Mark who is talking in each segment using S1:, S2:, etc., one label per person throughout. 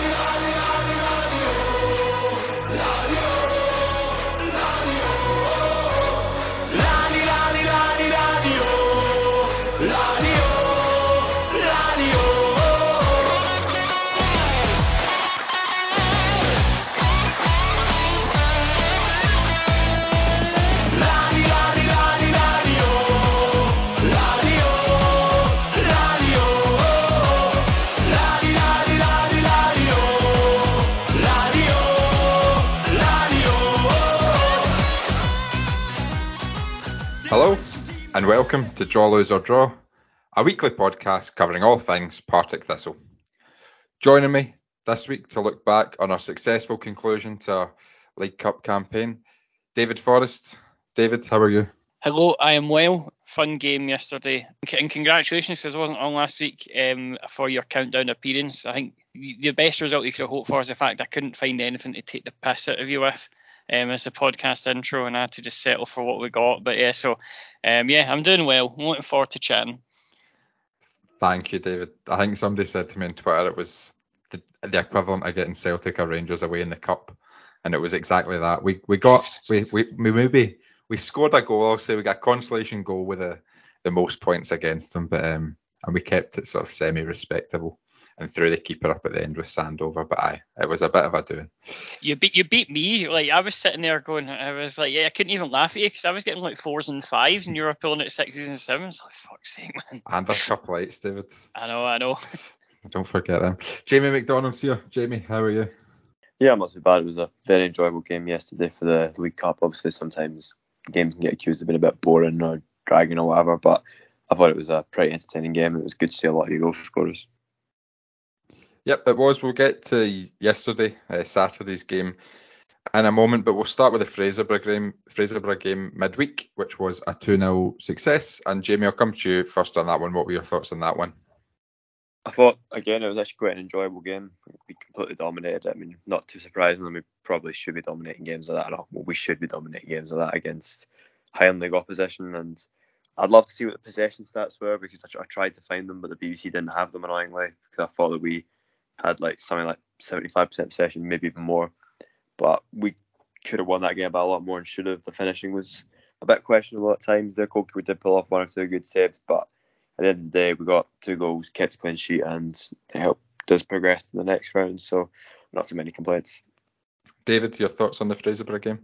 S1: Hello, and welcome to Draw, Lose or Draw, a weekly podcast covering all things Partick Thistle. Joining me this week to look back on our successful conclusion to our League Cup campaign, David Forrest. David, how are you?
S2: Hello, I am well. Fun game yesterday, and congratulations because I wasn't on last week um, for your countdown appearance. I think the best result you could have hoped for is the fact I couldn't find anything to take the piss out of you with um, as a podcast intro, and I had to just settle for what we got. But yeah, so um, yeah, I'm doing well. I'm looking forward to chatting.
S1: Thank you, David. I think somebody said to me on Twitter it was the, the equivalent of getting Celtic or Rangers away in the cup, and it was exactly that. We we got we we, we maybe we scored a goal. Say we got a consolation goal with the the most points against them, but um, and we kept it sort of semi respectable and threw the keeper up at the end with Sandover. But I, it was a bit of a doing.
S2: You beat you beat me. Like I was sitting there going, I was like, yeah, I couldn't even laugh at you because I was getting like fours and fives, and you were pulling at sixes and sevens. Like fuck's sake, man.
S1: And a couple lights, David.
S2: I know, I know.
S1: Don't forget them. Jamie McDonald's here. Jamie, how are you?
S3: Yeah, I'm not too bad. It was a very enjoyable game yesterday for the League Cup. Obviously, sometimes games can get accused of being a bit boring or dragging or whatever, but I thought it was a pretty entertaining game. It was good to see a lot of your goal scorers.
S1: Yep, it was. We'll get to yesterday, uh, Saturday's game in a moment, but we'll start with the Fraserburgh game, Fraserburgh game midweek, which was a 2 0 success. And Jamie, I'll come to you first on that one. What were your thoughts on that one?
S3: I thought, again, it was actually quite an enjoyable game. We completely dominated. I mean, not too surprisingly, we probably should be dominating games like that. Well, we should be dominating games like that against Highland League opposition. And I'd love to see what the possession stats were because I, I tried to find them, but the BBC didn't have them annoyingly because I thought that we had like something like 75% possession, maybe even more. But we could have won that game by a lot more and should have. The finishing was a bit questionable at times. Their goalkeeper did pull off one or two good saves, but at the end of the day, we got two goals, kept a clean sheet, and helped us progress to the next round. So, not too many complaints.
S1: David, your thoughts on the Fraserburgh game?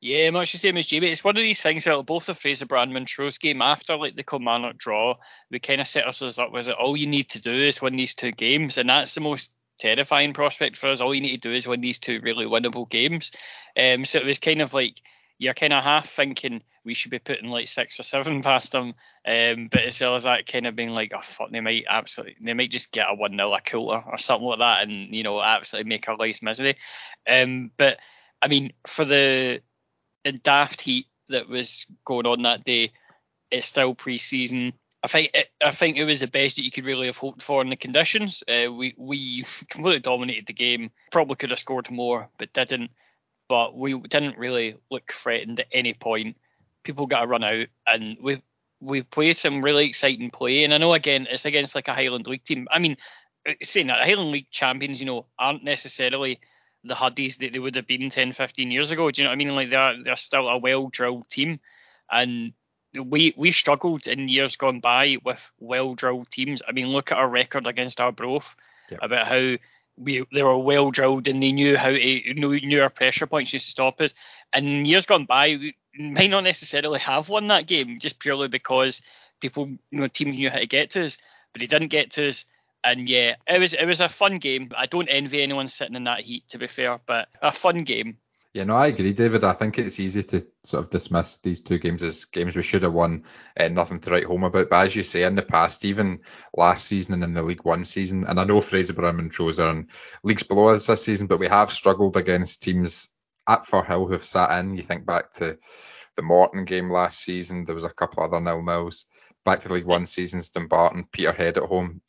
S2: Yeah, much the same as Jamie. It's one of these things that both the Fraserburgh and Montrose game after like the Kilmarnock draw, we kind of set ourselves up with it. All you need to do is win these two games, and that's the most terrifying prospect for us. All you need to do is win these two really winnable games. Um, so it was kind of like you're kind of half thinking we should be putting like six or seven past them, um, but as well as that kind of being like, oh fuck, they might absolutely, they might just get a one 0 a or something like that, and you know absolutely make our lives misery. Um, but I mean, for the daft heat that was going on that day, it's still pre-season. I think it, I think it was the best that you could really have hoped for in the conditions. Uh, we we completely dominated the game. Probably could have scored more, but didn't. But we didn't really look threatened at any point. People got to run out, and we we played some really exciting play. And I know again it's against like a Highland League team. I mean, saying that Highland League champions, you know, aren't necessarily the Huddies that they would have been 10, 15 years ago. Do you know what I mean? Like they're they're still a well drilled team, and we we struggled in years gone by with well drilled teams. I mean, look at our record against Arbroath yep. about how we they were well drilled and they knew how to knew, knew our pressure points used to stop us. And years gone by, we might not necessarily have won that game just purely because people, you know, teams knew how to get to us, but they didn't get to us and yeah, it was it was a fun game. I don't envy anyone sitting in that heat, to be fair, but a fun game.
S1: Yeah, no, I agree, David. I think it's easy to sort of dismiss these two games as games we should have won and nothing to write home about. But as you say, in the past, even last season and in the League One season, and I know Fraserburgh and Montrose are in leagues below us this season, but we have struggled against teams at Firhill who've sat in. You think back to the Morton game last season, there was a couple other nil nils. Back to the League One seasons, Dumbarton, Peterhead at home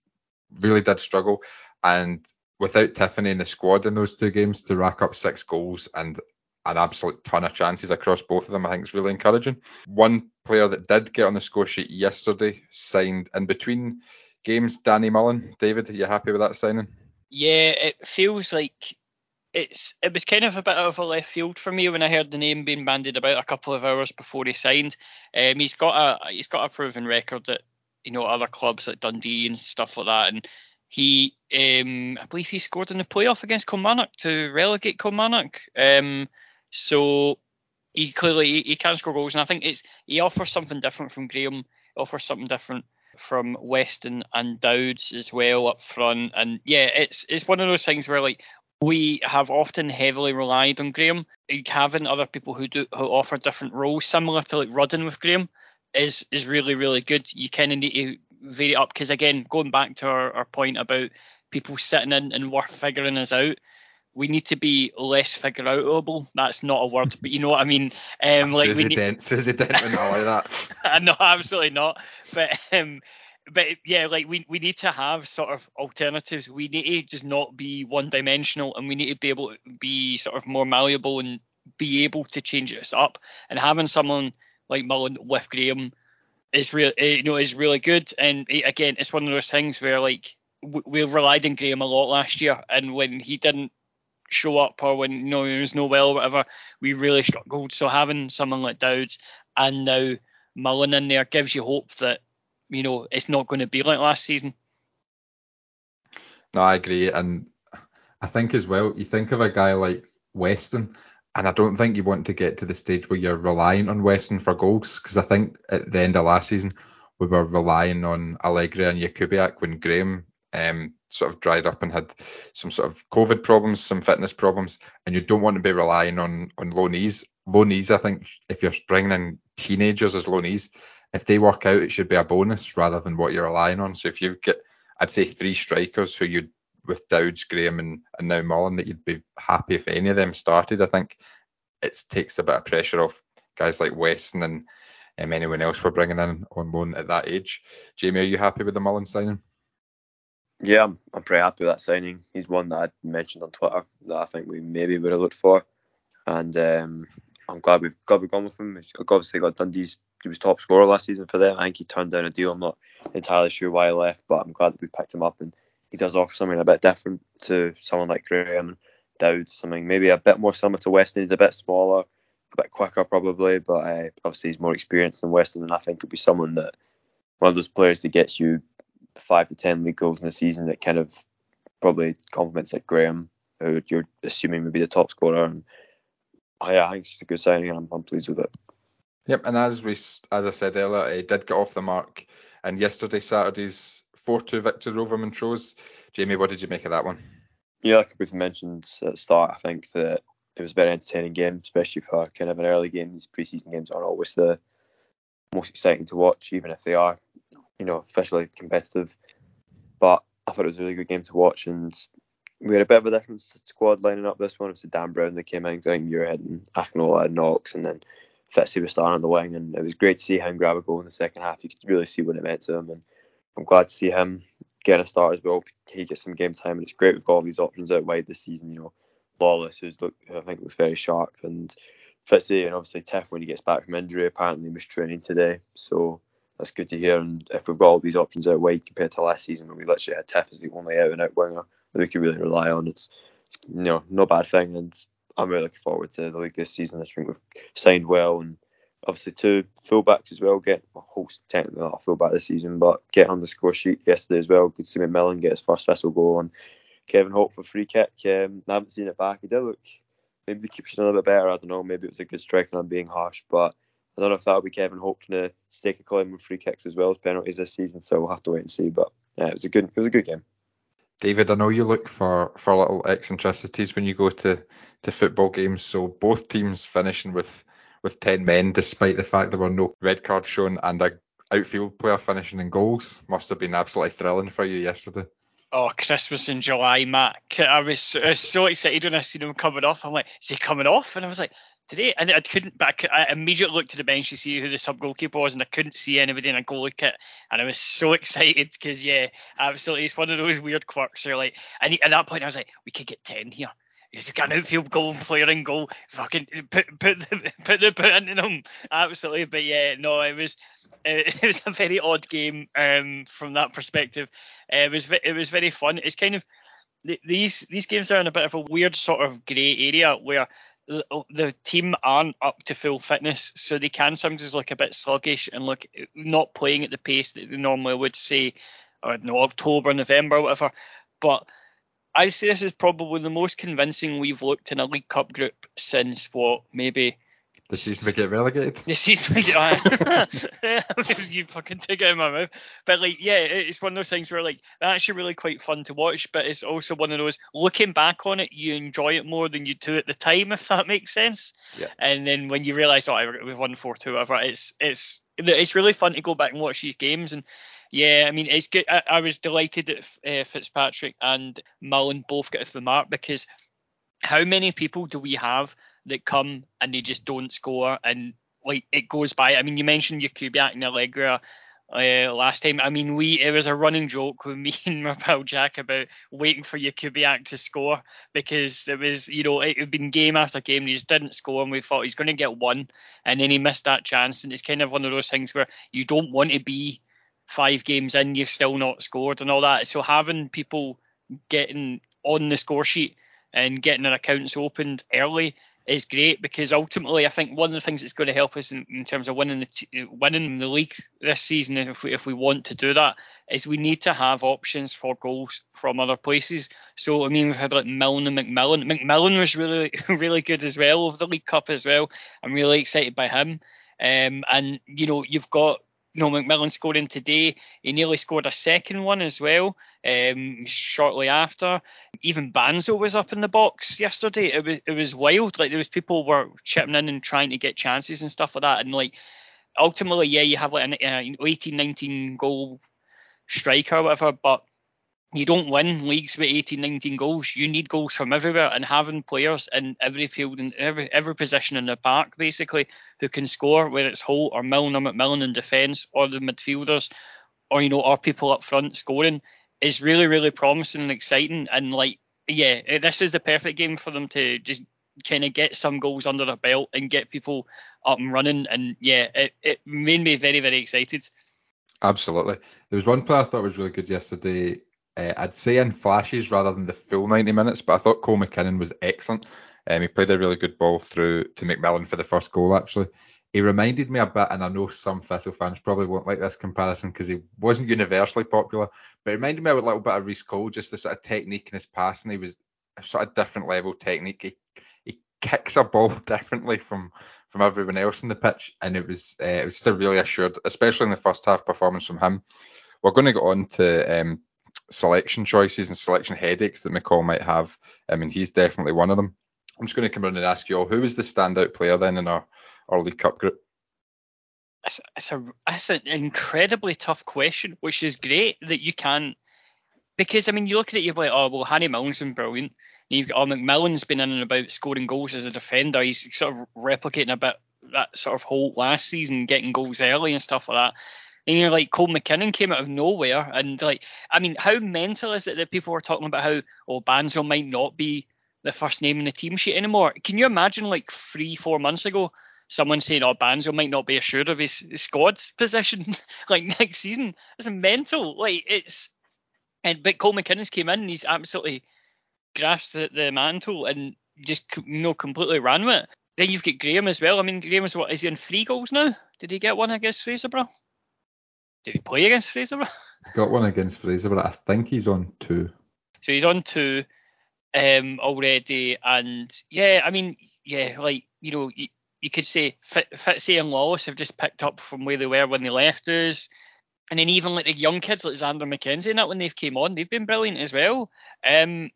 S1: really did struggle. And without Tiffoney in the squad in those two games to rack up six goals and an absolute ton of chances across both of them, I think is really encouraging. One player that did get on the score sheet yesterday signed in between games, Danny Mullen. David, are you happy with that signing?
S2: Yeah, it feels like it's it was kind of a bit of a left field for me when I heard the name being bandied about a couple of hours before he signed. Um, he's got a he's got a proven record at you know other clubs like Dundee and stuff like that, and he um, I believe he scored in the playoff against Kilmarnock to relegate Kilmarnock. Um, so he clearly he, he can score goals, and I think it's he offers something different from Graham, offers something different from Weston and Dowds as well up front. And yeah, it's it's one of those things where like we have often heavily relied on Graham. like Having other people who do who offer different roles, similar to like Rudden with Graham, is is really really good. You kind of need to vary it up because again, going back to our, our point about people sitting in and we're figuring us out. We need to be less figure outable. That's not a word, but you know what I mean.
S1: Um, like Susie we need... Dent, Susie Dent would not like that.
S2: no, absolutely not. But um, but yeah, like we, we need to have sort of alternatives. We need to just not be one dimensional and we need to be able to be sort of more malleable and be able to change this up. And having someone like Mullen with Graham is real eh, you know is really good. And eh, again, it's one of those things where like we relied on Graham a lot last year, and when he didn't show up or when you know there was no well or whatever, we really struggled. So having someone like Dowds and now Mullen in there gives you hope that you know, it's not going to be like last season.
S1: No, I agree, and I think as well, you think of a guy like Weston, and I don't think you want to get to the stage where you're relying on Weston for goals, because I think at the end of last season we were relying on Allegri and Jakubiak when Graham um, sort of dried up and had some sort of COVID problems, some fitness problems, and you don't want to be relying on on low knees. Low knees, I think, if you're bringing in teenagers as low knees, if they work out, it should be a bonus rather than what you're relying on. So if you get, I'd say three strikers who you with Dowds, Graham, and, and now Mullen, that you'd be happy if any of them started. I think it takes a bit of pressure off guys like Weston and um, anyone else we're bringing in on loan at that age. Jamie, are you happy with the Mullen signing?
S3: Yeah, I'm, pretty happy with that signing. He's one that I mentioned on Twitter that I think we maybe would have looked for, and um, I'm glad we've glad we've gone with him. He's obviously got Dundee's he was top scorer last season for them. I think he turned down a deal. I'm not entirely sure why he left, but I'm glad that we picked him up and he does offer something a bit different to someone like Graham and Dowd, something maybe a bit more similar to Weston. He's a bit smaller, a bit quicker probably, but uh, obviously he's more experienced than Weston, and I think could be someone that one of those players that gets you five to ten league goals in a season that kind of probably complements like Graham, who you're assuming would be the top scorer. And oh, yeah, I think it's a good signing, and I'm, I'm pleased with it.
S1: Yep, and as we as I said earlier, he did get off the mark and yesterday Saturday's 4-2 victory over Montrose. Jamie, what did you make of that one?
S3: Yeah, like we've mentioned at the start, I think that it was a very entertaining game, especially for kind of an early game. These preseason games aren't always the most exciting to watch, even if they are, you know, officially competitive. But I thought it was a really good game to watch, and we had a bit of a different squad lining up this one. It was Dan Brown that came in, think Muirhead and Akinola and Knox, and then Fitzy was starting on the wing, and it was great to see him grab a goal in the second half. You could really see what it meant to him, and I'm glad to see him get a start as well. He gets some game time, and it's great we've got all these options out wide this season. You know, Lawless, who's look, I think looks very sharp, and Fitzy, and obviously Tiff when he gets back from injury. Apparently, he training today, so that's good to hear. And if we've got all these options out wide compared to last season, where we literally had Tiff as the only out and out winger that we could really rely on, it's, it's you know no bad thing. And I'm really looking forward to the league this season. I think we've signed well and obviously two fullbacks as well. Getting a whole technically not a fullback this season, but getting on the score sheet yesterday as well. Good to see McMillan get his first Thistle goal and Kevin Holt for free kick. Um, I haven't seen it back. He did look maybe the keeper's a little bit better. I don't know. Maybe it was a good strike and I'm being harsh, but I don't know if that'll be Kevin going to stake a claim with free kicks as well as penalties this season. So we'll have to wait and see. But yeah, it was a good it was a good game.
S1: David, I know you look for, for little eccentricities when you go to, to football games. So both teams finishing with, with 10 men, despite the fact there were no red cards shown and a outfield player finishing in goals. Must have been absolutely thrilling for you yesterday.
S2: Oh, Christmas in July, Matt. I was, I was so excited when I seen him coming off. I'm like, is he coming off? And I was like, today. And I couldn't, but I, could, I, immediately looked to the bench to see who the sub goalkeeper was, and I couldn't see anybody in a goalie kit. And I was so excited because, yeah, absolutely, it's one of those weird quirks. You're like, and at that point, I was like, we could get ten here. He's got an outfield goal player in goal. Fucking put put the put the put into them. Absolutely, but yeah, no, it was it, was a very odd game um, from that perspective. Uh, it was it was very fun. It's kind of these these games are in a bit of a weird sort of grey area where the, the team aren't up to full fitness, so they can sometimes look a bit sluggish and look not playing at the pace that they normally would say, or no October, November, whatever. But I say this is probably the most convincing we've looked in a League Cup group since what maybe
S1: the season we get relegated.
S2: The season we get. you fucking took it out of my mouth. But like, yeah, it's one of those things where like that's actually really quite fun to watch, but it's also one of those looking back on it, you enjoy it more than you do at the time, if that makes sense.
S1: Yeah.
S2: And then when you realise, oh, we've won four two, whatever, it's it's it's really fun to go back and watch these games and. Yeah, I mean it's good. I, I was delighted that uh, Fitzpatrick and Mullen both got off the mark because how many people do we have that come and they just don't score and like it goes by. I mean, you mentioned Jakubiak and Allegra uh, last time. I mean, we it was a running joke with me and my pal Jack about waiting for Jakubiak to score because it was, you know, it had been game after game. And he just didn't score, and we thought he's going to get one, and then he missed that chance. And it's kind of one of those things where you don't want to be five games in, you've still not scored and all that. So having people getting on the score sheet and getting their accounts opened early is great because ultimately I think one of the things that's going to help us in, in terms of winning the t- winning the league this season, if we if we want to do that, is we need to have options for goals from other places. So I mean we've had like Milne and McMillan. McMillan was really really good as well over the League Cup as well. I'm really excited by him. Um, and you know you've got know, McMillan scoring today. He nearly scored a second one as well um, shortly after. Even Banzo was up in the box yesterday. It was it was wild. Like there was people were chipping in and trying to get chances and stuff like that. And like ultimately, yeah, you have like an uh, 18, 19 goal striker or whatever, but you don't win leagues with 18, 19 goals. You need goals from everywhere, and having players in every field and every every position in the park, basically, who can score, whether it's Holt or Milne or McMillan in defence, or the midfielders, or you know, or people up front scoring, is really, really promising and exciting. And like, yeah, eh, this is the perfect game for them to just kind of get some goals under their belt and get people up and running. And yeah, it, it made me very, very excited.
S1: Absolutely. There was one player I thought was really good yesterday uh, I'd say in flashes rather than the full 90 minutes, but I thought Cole McKinnon was excellent. Um, he played a really good ball through to McMillan for the first goal, actually. He reminded me a bit, and I know some Thistle fans probably won't like this comparison because he wasn't universally popular, but it reminded me a little bit of Rhys Cole, just the sort of technique in his passing. He was a sort of different level technique. He, he kicks a ball differently from from everyone else in the pitch, and it was uh, it was a really assured, especially in the first half performance from him. We're going to go on to um, selection choices and selection headaches that McCall might have. I mean, he's definitely one of them. I'm just going to come in and ask you all, who is the standout player then in our, our League Cup group?
S2: It's, it's a it's an incredibly tough question, which is great that you can, because I mean you look at it, you're like, oh well, Harry Milne's been brilliant. You've got oh, McMillan's been in and about scoring goals as a defender. He's sort of replicating a bit that sort of whole last season, getting goals early and stuff like that. And you're like Cole McKinnon came out of nowhere, and like, I mean, how mental is it that people were talking about how oh Banzo might not be the first name in the team sheet anymore? Can you imagine like three, four months ago, someone saying oh Banzo might not be assured of his, his squad position like next season? It's mental. Like it's and but Cole McKinnon's came in, and he's absolutely grasped the, the mantle and just you know completely ran with it. Then you've got Graham as well. I mean, Graham is what is he on three goals now? Did he get one against Fraserburgh? Did he play against Fraserburgh?
S1: Got one against Fraserburgh. I think he's on two.
S2: So he's on two um, already, and yeah, I mean, yeah, like you know, you, you could say Fitzy and Lawless have just picked up from where they were when they left us. And then even like the young kids like Xander McKenzie and that when they've came on, they've been brilliant as well. Um,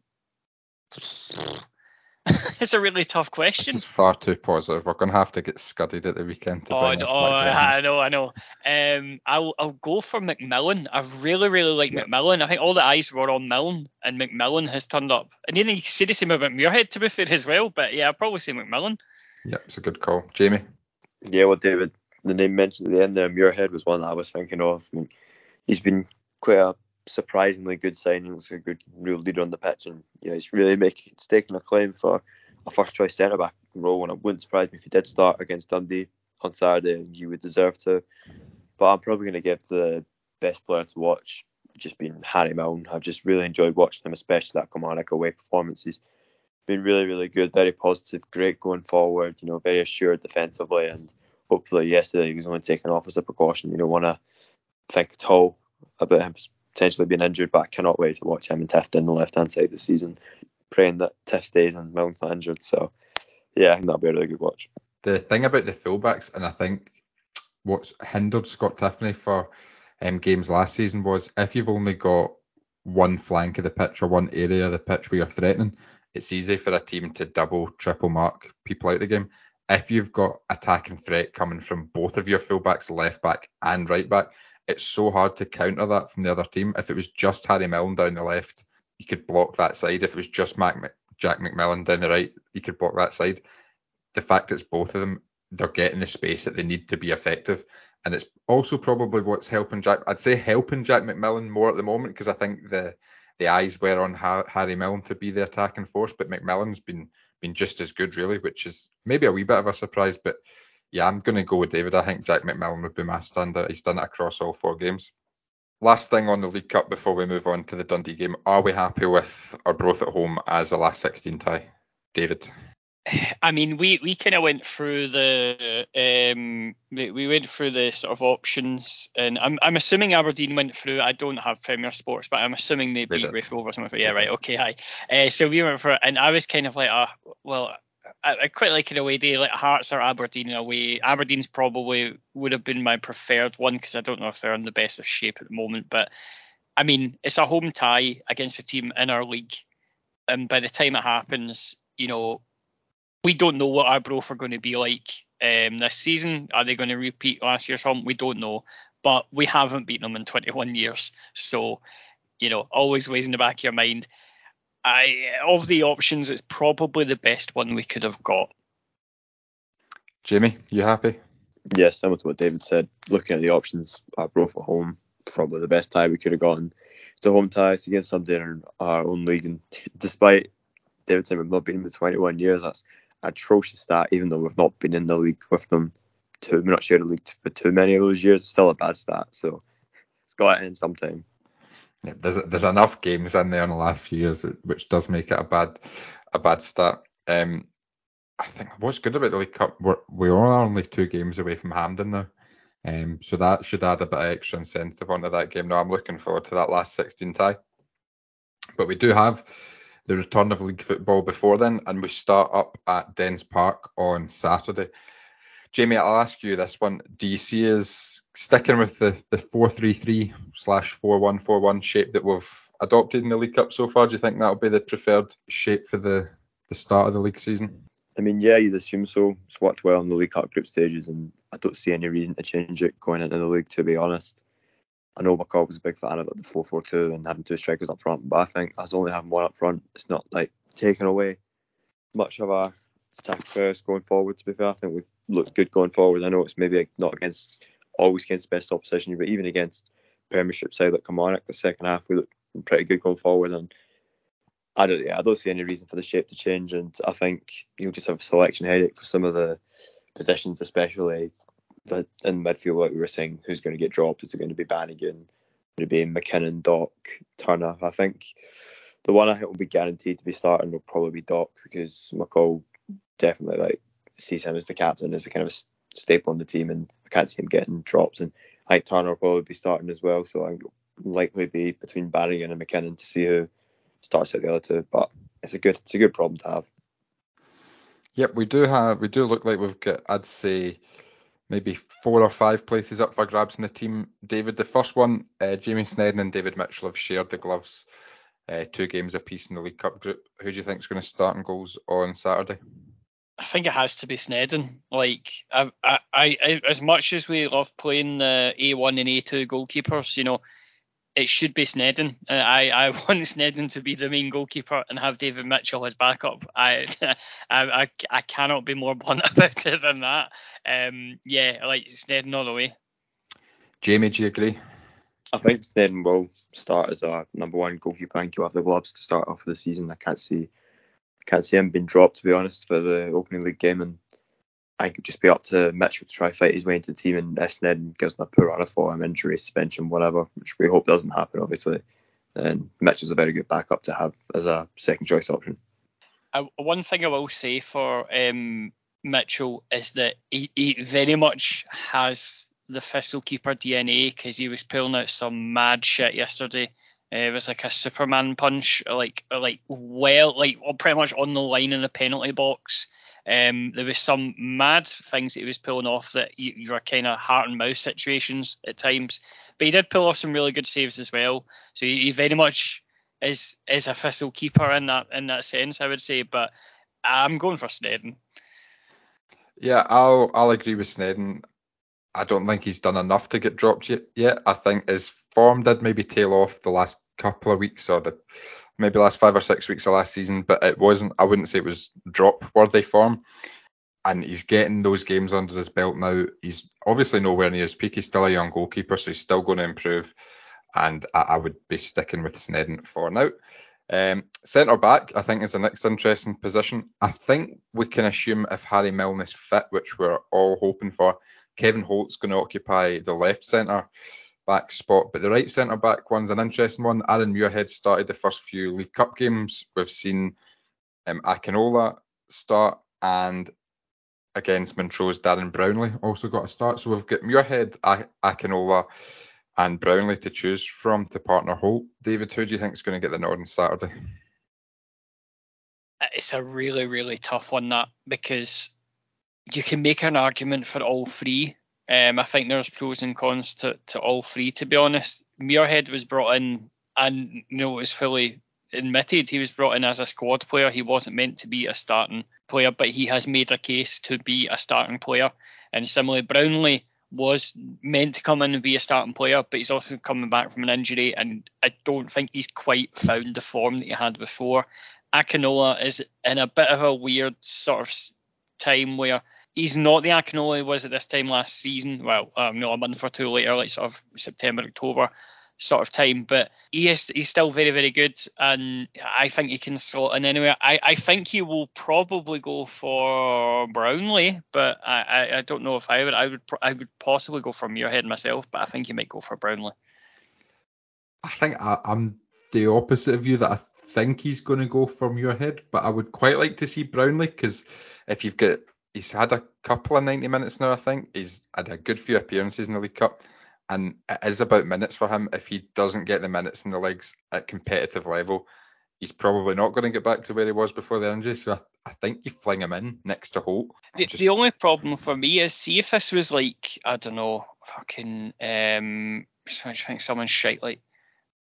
S2: it's a really tough question.
S1: This is far too positive. We're going to have to get scudded at the weekend to
S2: oh, no, oh, I know, I know. Um, I'll I'll go for McMillan. I really, really like yeah. McMillan. I think all the eyes were on Milne, and McMillan has turned up. And then you can say the same about Muirhead to be fair as well. But yeah, I'll probably say McMillan.
S1: Yeah, it's a good call, Jamie.
S3: Yeah, well, David, the name mentioned at the end there, Muirhead was one that I was thinking of. I mean, he's been quite a surprisingly good signing. He's a good real leader on the pitch, and yeah, he's really making staking a claim for a first choice centre back role. And it wouldn't surprise me if he did start against Dundee on Saturday, and you would deserve to. But I'm probably going to give the best player to watch just been Harry Milne. I've just really enjoyed watching him, especially that Kilmarnock away performance. He's been really, really good, very positive, great going forward, you know, very assured defensively and hopefully yesterday he was only taken off as a precaution. You don't want to think at all about him potentially being injured, but I cannot wait to watch him and Tiff in the left hand side this season, praying that Tiff stays and Milne's not injured. So yeah, I think that'll be a really good watch.
S1: The thing about the fullbacks, and I think what's hindered Scott Tiffoney for um, games last season was if you've only got one flank of the pitch or one area of the pitch where you're threatening, it's easy for a team to double, triple mark people out the game. If you've got attacking threat coming from both of your fullbacks, left back and right back, it's so hard to counter that from the other team. If it was just Harry Milne down the left, you could block that side. If it was just Mac, Jack McMillan down the right, you could block that side. The fact it's both of them, they're getting the space that they need to be effective and it's also probably what's helping Jack. I'd say helping Jack McMillan more at the moment because I think the the eyes were on Harry Milne to be the attacking force, but McMillan's been been just as good really, which is maybe a wee bit of a surprise. But yeah, I'm going to go with David. I think Jack McMillan would be my standout. He's done it across all four games. Last thing on the League Cup before we move on to the Dundee game. Are we happy with our Arbroath at home as a last 16 tie? David.
S2: I mean, we, we kind of went through the um, we, we went through the sort of options, and I'm I'm assuming Aberdeen went through. I don't have Premier Sports, but I'm assuming they, beat Raith Rovers. Something. Yeah, right. Okay, hi. Uh, so we went for and I was kind of like, oh, well, I, I quite like an away day. Like Hearts or Aberdeen in a way. Aberdeen's probably would have been my preferred one because I don't know if they're in the best of shape at the moment, but I mean, it's a home tie against a team in our league, and by the time it happens, you know we don't know what our Arbroath are going to be like um, this season. Are they going to repeat last year's hump? We don't know. But we haven't beaten them in 21 years. So, you know, always weighs in the back of your mind. I of the options, it's probably the best one we could have got.
S1: Jamie, you happy?
S3: Yes, similar to what David said. Looking at the options, Arbroath at home, probably the best tie we could have gotten. It's a home tie. It's against somebody in our own league, and despite David said we've not been in for 21 years, that's atrocious stat, even though we've not been in the league with them. Too, we're not shared the league for too many of those years. It's still a bad stat, so it's got to end sometime.
S1: There's there's enough games in there in the last few years which does make it a bad a bad stat. Um, I think what's good about the League Cup, we're, we are only two games away from Hampden now. Um, so that should add a bit of extra incentive onto that game. Now I'm looking forward to that last 16 tie. But we do have the return of league football before then, and we start up at Dens Park on Saturday. Jamie, I'll ask you this one. Do you see us sticking with the, the 4-3-3 slash 4-1-4-1 shape that we've adopted in the League Cup so far? Do you think that'll be the preferred shape for the, the start of the league season?
S3: I mean, yeah, you'd assume so. It's worked well in the League Cup group stages, and I don't see any reason to change it going into the league, to be honest. I know McCall was a big fan of the 4 4 2 and having two strikers up front, but I think as only having one up front, it's not like taking away much of our attack first going forward. To be fair, I think we've looked good going forward. I know it's maybe not against always against the best opposition, but even against Premiership side like Kilmarnock, the second half we looked pretty good going forward. And I don't, yeah, I don't see any reason for the shape to change. And I think you'll just have a selection headache for some of the positions, especially the, in midfield, like we were saying, who's going to get dropped? Is it going to be Bannigan? Going to be McKinnon, Dock, Turner? I think the one I think will be guaranteed to be starting will probably be Dock because McCall definitely like sees him as the captain, as a kind of a staple in the team, and I can't see him getting dropped. And I think Turner will probably be starting as well, so I'm likely be between Bannigan and McKinnon to see who starts at the other two. But it's a good it's a good problem to have.
S1: Yep, we do have we do look like we've got I'd say maybe four or five places up for grabs in the team. David, the first one, uh, Jamie Sneddon and David Mitchell have shared the gloves, uh, two games apiece in the League Cup group. Who do you think is going to start in goals on Saturday?
S2: I think it has to be Sneddon. Like, I, I, I, as much as we love playing the A1 and A2 goalkeepers, you know, it should be Sneddon. Uh, I, I want Sneddon to be the main goalkeeper and have David Mitchell as backup. I, I, I, I cannot be more blunt about it than that. Um, yeah, like Sneddon all the way.
S1: Jamie, do you agree?
S3: I think Sneddon will start as our number one goalkeeper. I he'll have the gloves to start off the season. I can't see, can't see him being dropped to be honest for the opening league game. And I think it'd just be up to Mitchell to try fight his way into the team, and if Sneddon gives him a poor run for him, injury, suspension, whatever, which we hope doesn't happen, obviously. Then Mitchell's a very good backup to have as a second choice option.
S2: Uh, one thing I will say for um, Mitchell is that he, he very much has the Thistle keeper DNA because he was pulling out some mad shit yesterday. Uh, it was like a Superman punch, like like well, like pretty much on the line in the penalty box. Um, there was some mad things that he was pulling off that you, you were kind of heart and mouth situations at times. But he did pull off some really good saves as well. So he, he very much is is a Thistle keeper in that in that sense, I would say. But I'm going for Sneddon.
S1: Yeah, I'll I'll agree with Sneddon. I don't think he's done enough to get dropped yet. yet. I think his form did maybe tail off the last couple of weeks or the maybe last five or six weeks of last season, but it wasn't. I wouldn't say it was drop worthy form. And he's getting those games under his belt now. He's obviously nowhere near his peak. He's still a young goalkeeper, so he's still going to improve. And I, I would be sticking with Sneddon for now. Um, centre back, I think, is the next interesting position. I think we can assume if Harry Milnes fit, which we're all hoping for, Kevin Holt's going to occupy the left centre back spot. But the right centre back one's an interesting one. Aaron Muirhead started the first few League Cup games. We've seen um, Akinola start, and against Montrose, Darren Brownlie also got a start. So we've got Muirhead, Akinola and Brownlie to choose from to partner Holt. David, who do you think is going to get the nod on Saturday?
S2: It's a really, really tough one that because you can make an argument for all three. Um, I think there's pros and cons to, to all three. To be honest, Muirhead was brought in and you know was fully admitted he was brought in as a squad player. He wasn't meant to be a starting player, but he has made a case to be a starting player. And similarly, Brownlie was meant to come in and be a starting player, but he's also coming back from an injury, and I don't think he's quite found the form that he had before. Akinola is in a bit of a weird sort of time where he's not the Akinola he was at this time last season. Well, um, no, a month or two later, like sort of September, October sort of time. But he is he's still very very good, and I think he can slot in anywhere. I, I think he will probably go for Brownlie, but I, I, I don't know if I would I would I would possibly go for Muirhead myself, but I think he might go for Brownlie.
S1: I think I, I'm the opposite of you that I think he's going to go for Muirhead, but I would quite like to see Brownlie because if you've got he's had a couple of 90 minutes now, I think he's had a good few appearances in the League Cup and it is about minutes for him. If he doesn't get the minutes in the legs at competitive level, he's probably not going to get back to where he was before the injury. So I, I think you fling him in next to Holt.
S2: The, just... the, only problem for me is see if this was like I don't know, fucking um, I think someone shite like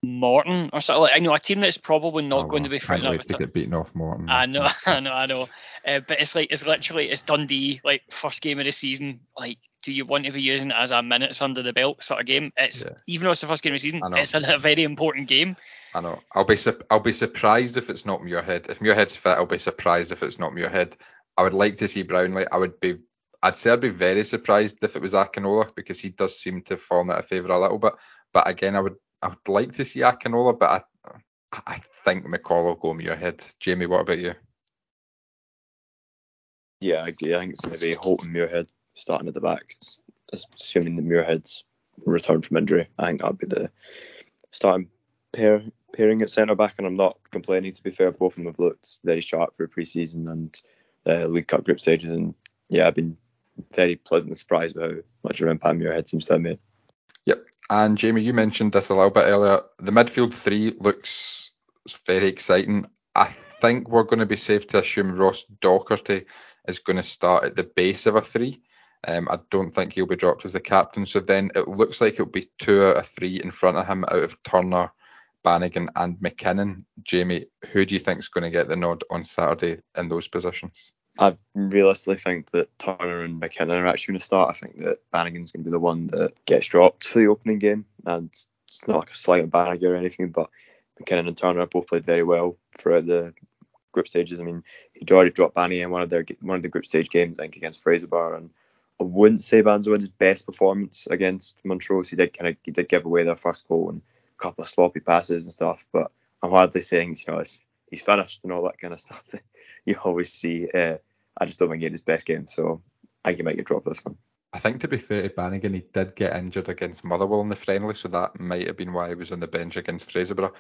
S2: Morton or something. Like, I know a team that's probably not oh, going to be
S1: fighting up with to get beaten off Morton.
S2: I know, I know, I know. Uh, but it's like it's literally it's Dundee like first game of the season. Like do you want to be using it as a minutes under the belt sort of game? It's yeah. even though it's the first game of the season, it's a, a, very important game.
S1: I know. I'll be su- I'll be surprised if it's not Muirhead. If Muirhead's fit, I'll be surprised if it's not Muirhead. I would like to see Brownlie. I would be I'd say I'd be very surprised if it was Akinola because he does seem to fallen out of favour a little bit. But again, I would I would like to see Akinola, but I I think McCall will go Muirhead. Jamie, what about you?
S3: Yeah, I agree. I think it's going to be Holt and Muirhead starting at the back, assuming the Muirhead's return from injury. I think that'd be the starting pair pairing at centre back, and I'm not complaining. To be fair, both of them have looked very sharp for pre-season and uh, League Cup group stages, and yeah, I've been very pleasantly surprised by how much of an impact Muirhead seems to have made.
S1: Yep, and Jamie, you mentioned this a little bit earlier. The midfield three looks very exciting. I think we're going to be safe to assume Ross Docherty is going to start at the base of a three. Um, I don't think he'll be dropped as the captain. So then it looks like it'll be two out of three in front of him out of Turner, Bannigan, and McKinnon. Jamie, who do you think is going to get the nod on Saturday in those positions?
S3: I realistically think that Turner and McKinnon are actually going to start. I think that Bannigan's going to be the one that gets dropped for the opening game. And it's not like a slight on Bannigan or anything, but McKinnon and Turner both played very well throughout the group stages. I mean, he'd already dropped Banny in one of their one of the group stage games, I think, against Fraserburgh, and I wouldn't say Banzo had his best performance against Montrose. He did kind of he did give away their first goal and a couple of sloppy passes and stuff. But I'm hardly saying you know he's finished and all that kind of stuff you always see. Uh, I just don't think he had his best game. So I he might get dropped this one.
S1: I think to be fair to Bannigan, he did get injured against Motherwell in the friendly, so that might have been why he was on the bench against Fraserburgh.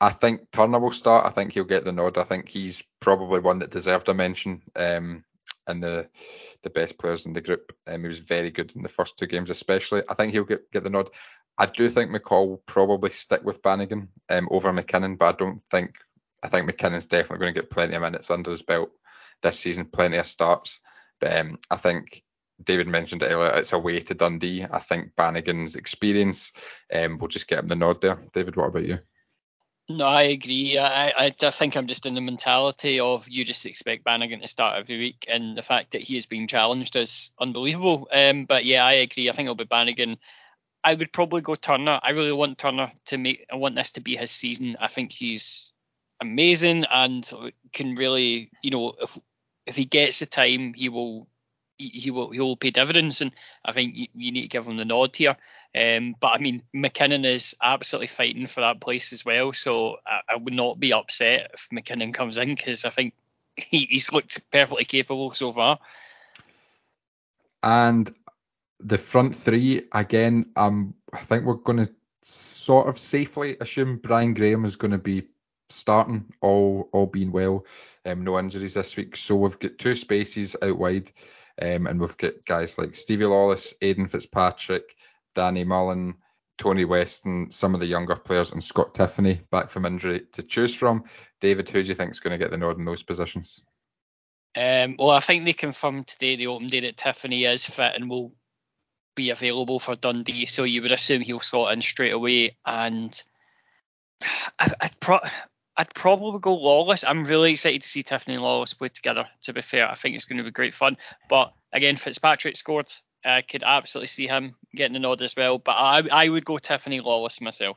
S1: I think Turner will start. I think he'll get the nod. I think he's probably one that deserved a mention um, in the the best players in the group. Um, he was very good in the first two games, especially. I think he'll get, get the nod. I do think McCall will probably stick with Bannigan um, over McKinnon, but I don't think I think McKinnon's definitely going to get plenty of minutes under his belt this season, plenty of starts. But um, I think David mentioned it earlier, it's a way to Dundee. I think Bannigan's experience um, will just get him the nod there. David, what about you?
S2: No, I agree. I, I, I think I'm just in the mentality of you just expect Bannigan to start every week, and the fact that he is being challenged is unbelievable. Um, but yeah, I agree. I think it'll be Bannigan. I would probably go Turner. I really want Turner to make. I want this to be his season. I think he's amazing and can really, you know, if if he gets the time, he will he will he will pay dividends, and I think you, you need to give him the nod here. Um, but I mean, McKinnon is absolutely fighting for that place as well, so I, I would not be upset if McKinnon comes in because I think he, he's looked perfectly capable so far.
S1: And the front three again, um, I think we're going to sort of safely assume Brian Graham is going to be starting, all all being well. Um, no injuries this week, so we've got two spaces out wide. Um, and we've got guys like Stevie Lawless, Aidan Fitzpatrick, Danny Mullen, Tony Weston, some of the younger players, and Scott Tiffoney back from injury to choose from. David, who do you is going to get the nod in those positions?
S2: Um, well, I think they confirmed today the open day that Tiffoney is fit and will be available for Dundee, so you would assume he'll slot in straight away. And I, I'd, pro- I'd probably go Lawless. I'm really excited to see Tiffoney and Lawless play together. To be fair, I think it's going to be great fun. But again, Fitzpatrick scored. I could absolutely see him getting the nod as well. But I, I would go Tiffoney Lawless myself.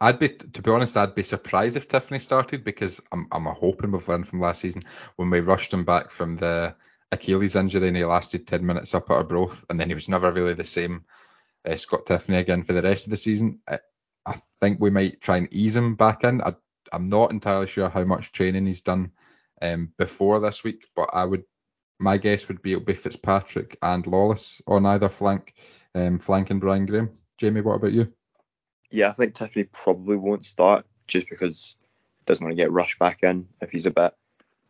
S1: I'd be, to be honest, I'd be surprised if Tiffoney started because I'm, I'm hoping we've learned from last season when we rushed him back from the Achilles injury and he lasted 10 minutes up at Arbroath and then he was never really the same. Uh, Scott Tiffoney again for the rest of the season. I think we might try and ease him back in. I, am not entirely sure how much training he's done um, before this week, but I would my guess would be it'll be Fitzpatrick and Lawless on either flank, um, flanking Brian Graham. Jamie, what about you?
S3: Yeah, I think Tiffoney probably won't start just because he doesn't want to get rushed back in if he's a bit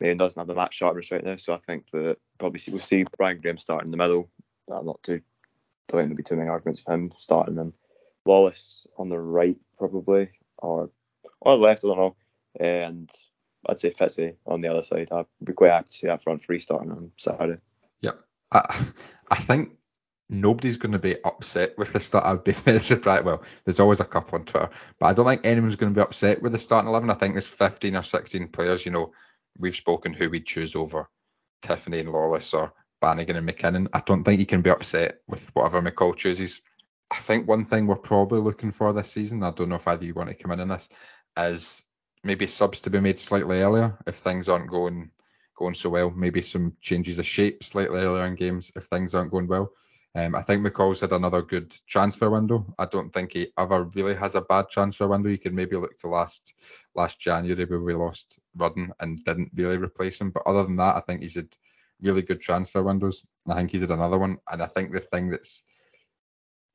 S3: maybe doesn't have the match sharpness right now. So I think that probably we'll see Brian Graham start in the middle. I'm not too don't think there'll be too many arguments for him starting then Lawless on the right probably or or left, I don't know. And I'd say Fitzy on the other side. I'd be quite happy to see that front three starting on Saturday.
S1: Yeah, I, I think nobody's going to be upset with the start. I'd be very surprised. Well, there's always a couple on Twitter, but I don't think anyone's going to be upset with the starting 11. I think there's 15 or 16 players. You know, we've spoken who we'd choose over Tiffoney and Lawless or Bannigan and McKinnon. I don't think you can be upset with whatever McCall chooses. I think one thing we're probably looking for this season, I don't know if either you want to come in on this, is maybe subs to be made slightly earlier if things aren't going going so well. Maybe some changes of shape slightly earlier in games if things aren't going well. Um, I think McCall's had another good transfer window. I don't think he ever really has a bad transfer window. You can maybe look to last last January where we lost Rudden and didn't really replace him. But other than that, I think he's had really good transfer windows. I think he's had another one. And I think the thing that's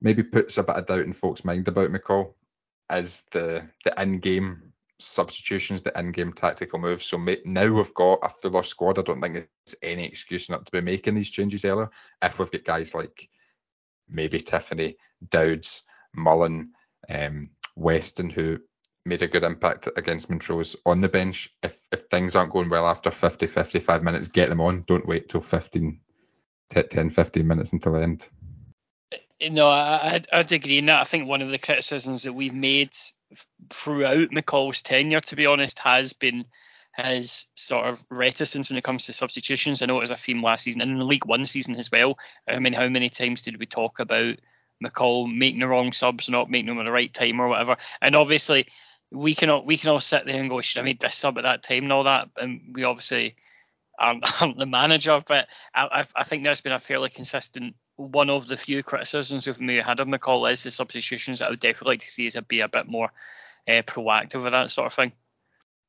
S1: maybe puts a bit of doubt in folks' mind about McCall is the the in-game substitutions, the in-game tactical moves. So now we've got a fuller squad. I don't think there's any excuse not to be making these changes earlier. If we've got guys like maybe Tiffoney, Dowds, Mullen, um, Weston, who made a good impact against Montrose on the bench. If if things aren't going well after 50, 55 minutes, get them on. Don't wait till 15, 10, 15 minutes until the end.
S2: No, I, I'd agree in that. I think one of the criticisms that we've made throughout McCall's tenure, to be honest, has been his sort of reticence when it comes to substitutions. I know it was a theme last season and in the League One season as well. I mean, how many times did we talk about McCall making the wrong subs, not making them at the right time or whatever? And obviously, we can all we can all sit there and go, should I made this sub at that time and all that? And we obviously aren't, aren't the manager, but I, I think that's been a fairly consistent one of the few criticisms we've maybe had of McCall is the substitutions. That I would definitely like to see us be a bit more uh, proactive with that sort of thing.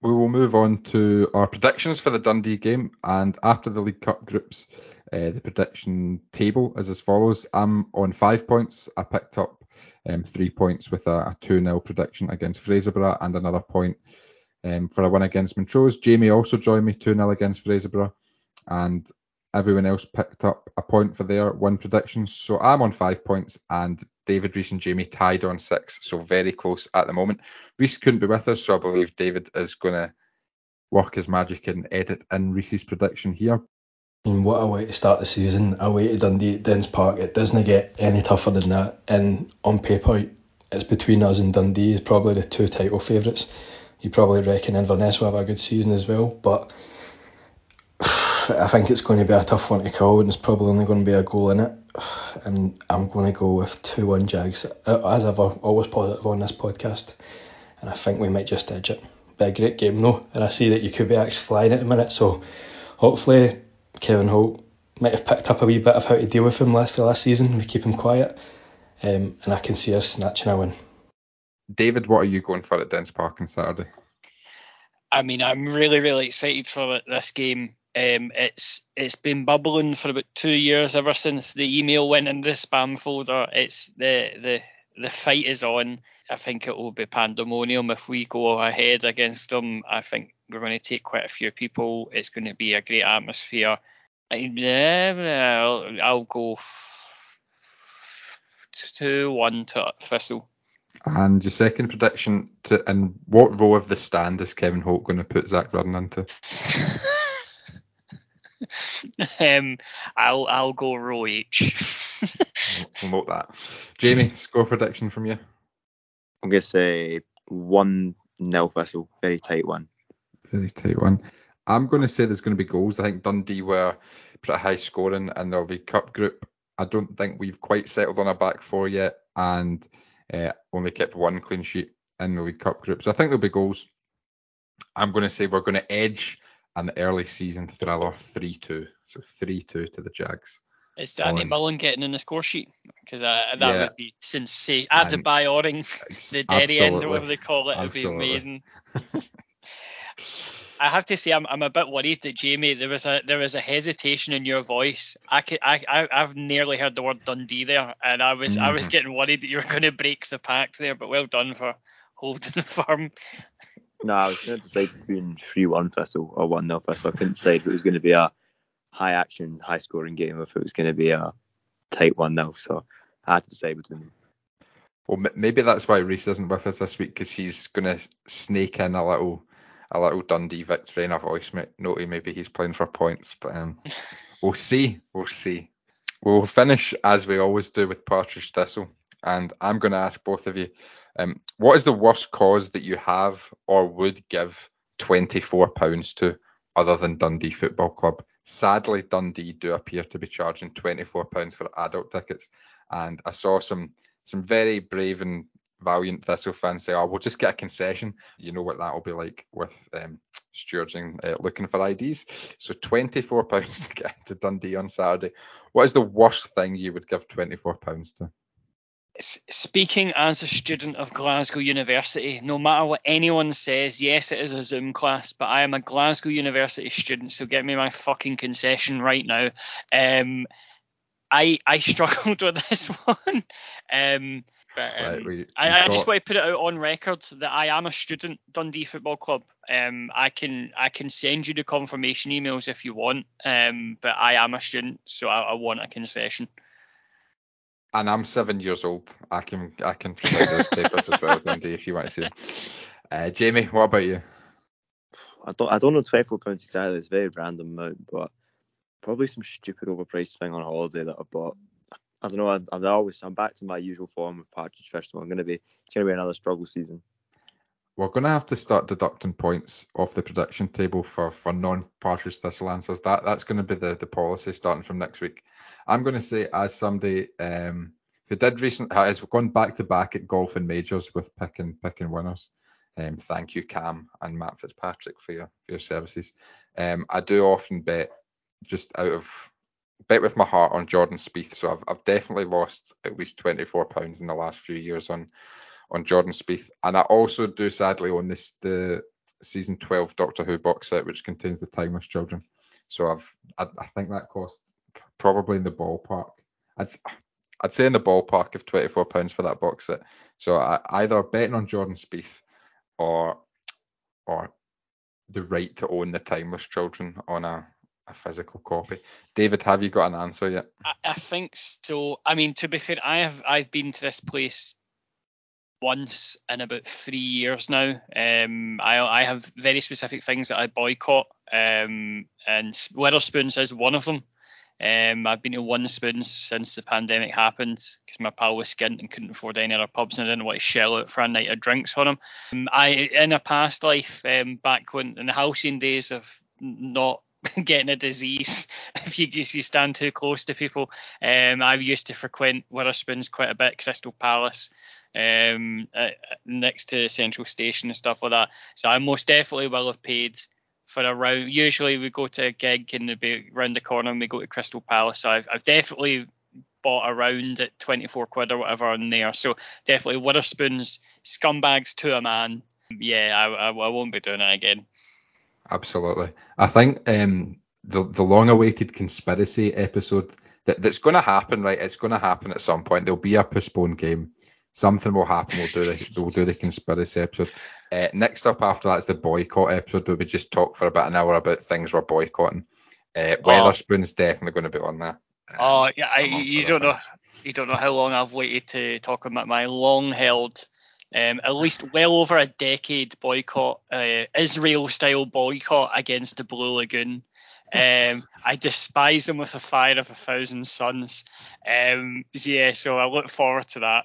S1: we will move on to our predictions for the Dundee game. And after the League Cup groups, uh, the prediction table is as follows. I'm on five points. I picked up um, three points with a, a 2 0 prediction against Fraserburgh and another point um, for a win against Montrose. Jamie also joined me 2 0 against Fraserburgh. And everyone else picked up a point for their win predictions. So I'm on five points and David, Reese, and Jamie tied on six. So very close at the moment. Reese couldn't be with us, so I believe David is going to work his magic and edit in Reese's prediction here.
S4: And what a way to start the season. Away to Dundee at Dens Park. It doesn't get any tougher than that. And on paper, it's between us and Dundee is probably the two title favourites. You probably reckon Inverness will have a good season as well, but I think it's going to be a tough one to call, and it's probably only going to be a goal in it. And I'm going to go with 2 1 Jags, uh, as ever, always positive on this podcast. And I think we might just edge it. Be a great game, though. And I see that you could be actually flying at the minute, so hopefully Kevin Holt might have picked up a wee bit of how to deal with him last for last season. We keep him quiet, um, and I can see us snatching a win.
S1: David, what are you going for at Dens Park on Saturday?
S2: I mean, I'm really, really excited for this game. Um, it's it's been bubbling for about two years ever since the email went in the spam folder. It's the the the fight is on. I think it will be pandemonium if we go ahead against them. I think we're going to take quite a few people. It's going to be a great atmosphere. I, I'll, I'll go two one to Thistle.
S1: And your second prediction to and what row of the stand is Kevin Holt going to put Zak Rudden into?
S2: um, I'll I'll go row H.
S1: we'll note that. Jamie, score prediction from you.
S3: I'm gonna say one nil Thistle, very tight one.
S1: Very tight one. I'm going to say there's going to be goals. I think Dundee were pretty high scoring in their League Cup group. I don't think we've quite settled on a back four yet, and uh, only kept one clean sheet in the League Cup group. So I think there'll be goals. I'm going to say we're going to edge an early season thriller 3 2. So 3 2 to the Jags.
S2: Is Danny on. Mullen getting in the score sheet? Because uh, that yeah. would be sensational. Adebayoring, the Derry end, or whatever they call it, would be amazing. I have to say, I'm, I'm a bit worried that Jamie, there was a there was a hesitation in your voice. I could, I, I I've nearly heard the word Dundee there, and I was mm. I was mm-hmm. getting worried that you were going to break the pact there. But well done for holding firm.
S3: No, I was going to decide between 3 1 Thistle or 1 0 Thistle. I couldn't decide if it was going to be a high action, high scoring game or if it was going to be a tight 1 0. So I had to decide between them.
S1: Well, maybe that's why Reese isn't with us this week because he's going to snake in a little a little Dundee victory in a voice note. Maybe he's playing for points, but um, we'll see. We'll see. We'll finish as we always do with Partick Thistle, and I'm going to ask both of you um, what is the worst cause that you have or would give £24 to other than Dundee Football Club? Sadly, Dundee do appear to be charging £24 for adult tickets, and I saw some some very brave and valiant Thistle fans say, "Oh, we'll just get a concession." You know what that will be like with um, stewards uh, looking for IDs. So twenty-four pounds to get into Dundee on Saturday. What is the worst thing you would give twenty-four pounds to?
S2: Speaking as a student of Glasgow University, no matter what anyone says, yes, it is a Zoom class, but I am a Glasgow University student, so get me my fucking concession right now. Um, I I struggled with this one. Um, but, um, right, I, I just want to put it out on record that I am a student Dundee Football Club. Um, I can I can send you the confirmation emails if you want. Um, but I am a student, so I, I want a concession
S1: and I'm seven years old. I can I can provide those papers as well as Andy if you want to see them. Uh, Jamie, what about you?
S3: I don't I don't know twenty four pounds exactly. It's a very random amount, but probably some stupid overpriced thing on a holiday that I bought. I don't know. I, I'm always I'm back to my usual form of Partick Thistle. I'm gonna be it's gonna be another struggle season.
S1: We're going to have to start deducting points off the prediction table for, for non-Partick Thistle answers. That that's going to be the, the policy starting from next week. I'm going to say as somebody um, who did recently has gone back to back at golf and majors with picking picking winners. Um, thank you, Cam and Matt Fitzpatrick for your for your services. Um, I do often bet just out of bet with my heart on Jordan Spieth, so I've I've definitely lost at least 24 pounds in the last few years on on Jordan Spieth. And I also do sadly own this the season 12 Doctor Who box set, which contains the Timeless Children. So I've I, I think that costs probably in the ballpark. I'd I'd say in the ballpark of 24 pounds for that box set. So I, either betting on Jordan Spieth or or the right to own the Timeless Children on a, a physical copy. David, have you got an answer yet?
S2: I, I think so. I mean, to be fair, I have I've been to this place once in about three years now. Um, I I have very specific things that I boycott, um, and Wetherspoons is one of them. Um, I've been to one spoons since the pandemic happened because my pal was skint and couldn't afford any other pubs and I didn't want to shell out for a night of drinks on him. Um, I in a past life, um, back when in the halcyon days of not getting a disease if you if you stand too close to people, um, I used to frequent Wetherspoons quite a bit, Crystal Palace. Um, uh, next to Central Station and stuff like that. So I most definitely will have paid for a round. Usually we go to a gig and it'd be around the corner and we go to Crystal Palace. So I've, I've definitely bought a round at 24 quid or whatever on there. So definitely Wetherspoons, scumbags to a man. Yeah, I, I, I won't be doing it again.
S1: Absolutely. I think um, the the long awaited conspiracy episode that, that's going to happen, right? It's going to happen at some point. There'll be a postponed game something will happen. We'll do the we'll do the conspiracy episode. Uh, next up after that is the boycott episode where we just talk for about an hour about things we're boycotting. Uh, oh. Definitely going to be on there.
S2: Oh yeah, I, you don't know you don't know how long I've waited to talk about my long held. Um, at least well over a decade boycott, uh, Israel style boycott against the Blue Lagoon. Um, I despise them with the fire of a thousand suns. Um, yeah, so I look forward to that.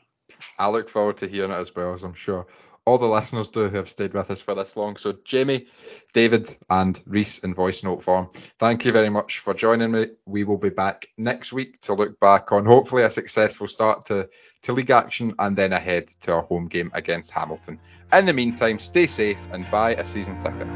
S1: I look forward to hearing it as well, as I'm sure all the listeners do who have stayed with us for this long. So, Jamie, David, and Reese in voice note form, thank you very much for joining me. We will be back next week to look back on hopefully a successful start to, to league action and then ahead to our home game against Hamilton. In the meantime, stay safe and buy a season ticket.